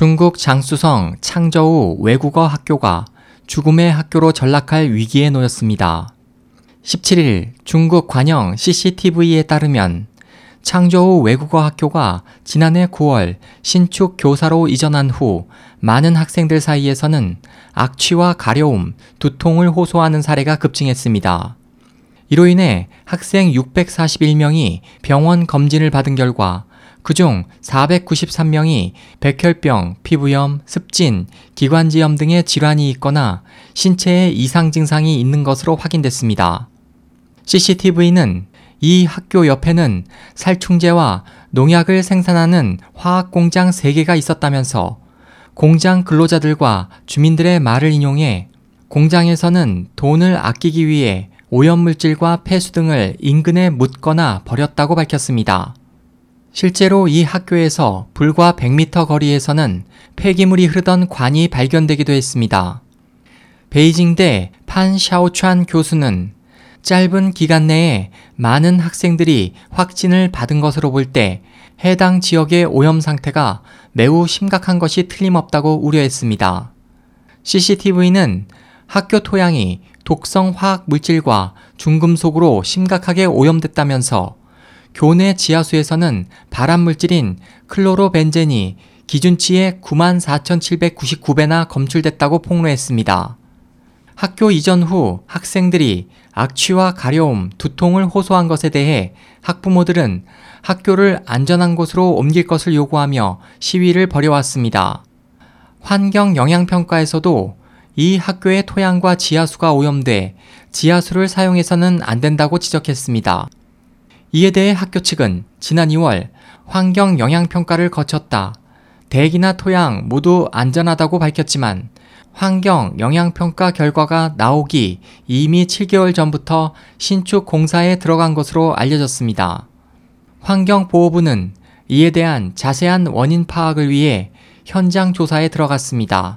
중국 장수성 창저우 외국어 학교가 죽음의 학교로 전락할 위기에 놓였습니다. 17일 중국 관영 CCTV에 따르면 창저우 외국어 학교가 지난해 9월 신축 교사로 이전한 후 많은 학생들 사이에서는 악취와 가려움, 두통을 호소하는 사례가 급증했습니다. 이로 인해 학생 641명이 병원 검진을 받은 결과 그중 493명이 백혈병, 피부염, 습진, 기관지염 등의 질환이 있거나 신체에 이상 증상이 있는 것으로 확인됐습니다. CCTV는 이 학교 옆에는 살충제와 농약을 생산하는 화학 공장 3개가 있었다면서 공장 근로자들과 주민들의 말을 인용해 공장에서는 돈을 아끼기 위해 오염물질과 폐수 등을 인근에 묻거나 버렸다고 밝혔습니다. 실제로 이 학교에서 불과 100m 거리에서는 폐기물이 흐르던 관이 발견되기도 했습니다. 베이징대 판 샤오찬 교수는 짧은 기간 내에 많은 학생들이 확진을 받은 것으로 볼 때 해당 지역의 오염 상태가 매우 심각한 것이 틀림없다고 우려했습니다. CCTV는 학교 토양이 독성 화학 물질과 중금속으로 심각하게 오염됐다면서 교내 지하수에서는 발암 물질인 클로로벤젠이 기준치의 94,799배나 검출됐다고 폭로했습니다. 학교 이전 후 학생들이 악취와 가려움, 두통을 호소한 것에 대해 학부모들은 학교를 안전한 곳으로 옮길 것을 요구하며 시위를 벌여왔습니다. 환경 영향평가에서도 이 학교의 토양과 지하수가 오염돼 지하수를 사용해서는 안 된다고 지적했습니다. 이에 대해 학교 측은 지난 2월 환경 영향평가를 거쳤다. 대기나 토양 모두 안전하다고 밝혔지만 환경 영향평가 결과가 나오기 이미 7개월 전부터 신축 공사에 들어간 것으로 알려졌습니다. 환경보호부는 이에 대한 자세한 원인 파악을 위해 현장 조사에 들어갔습니다.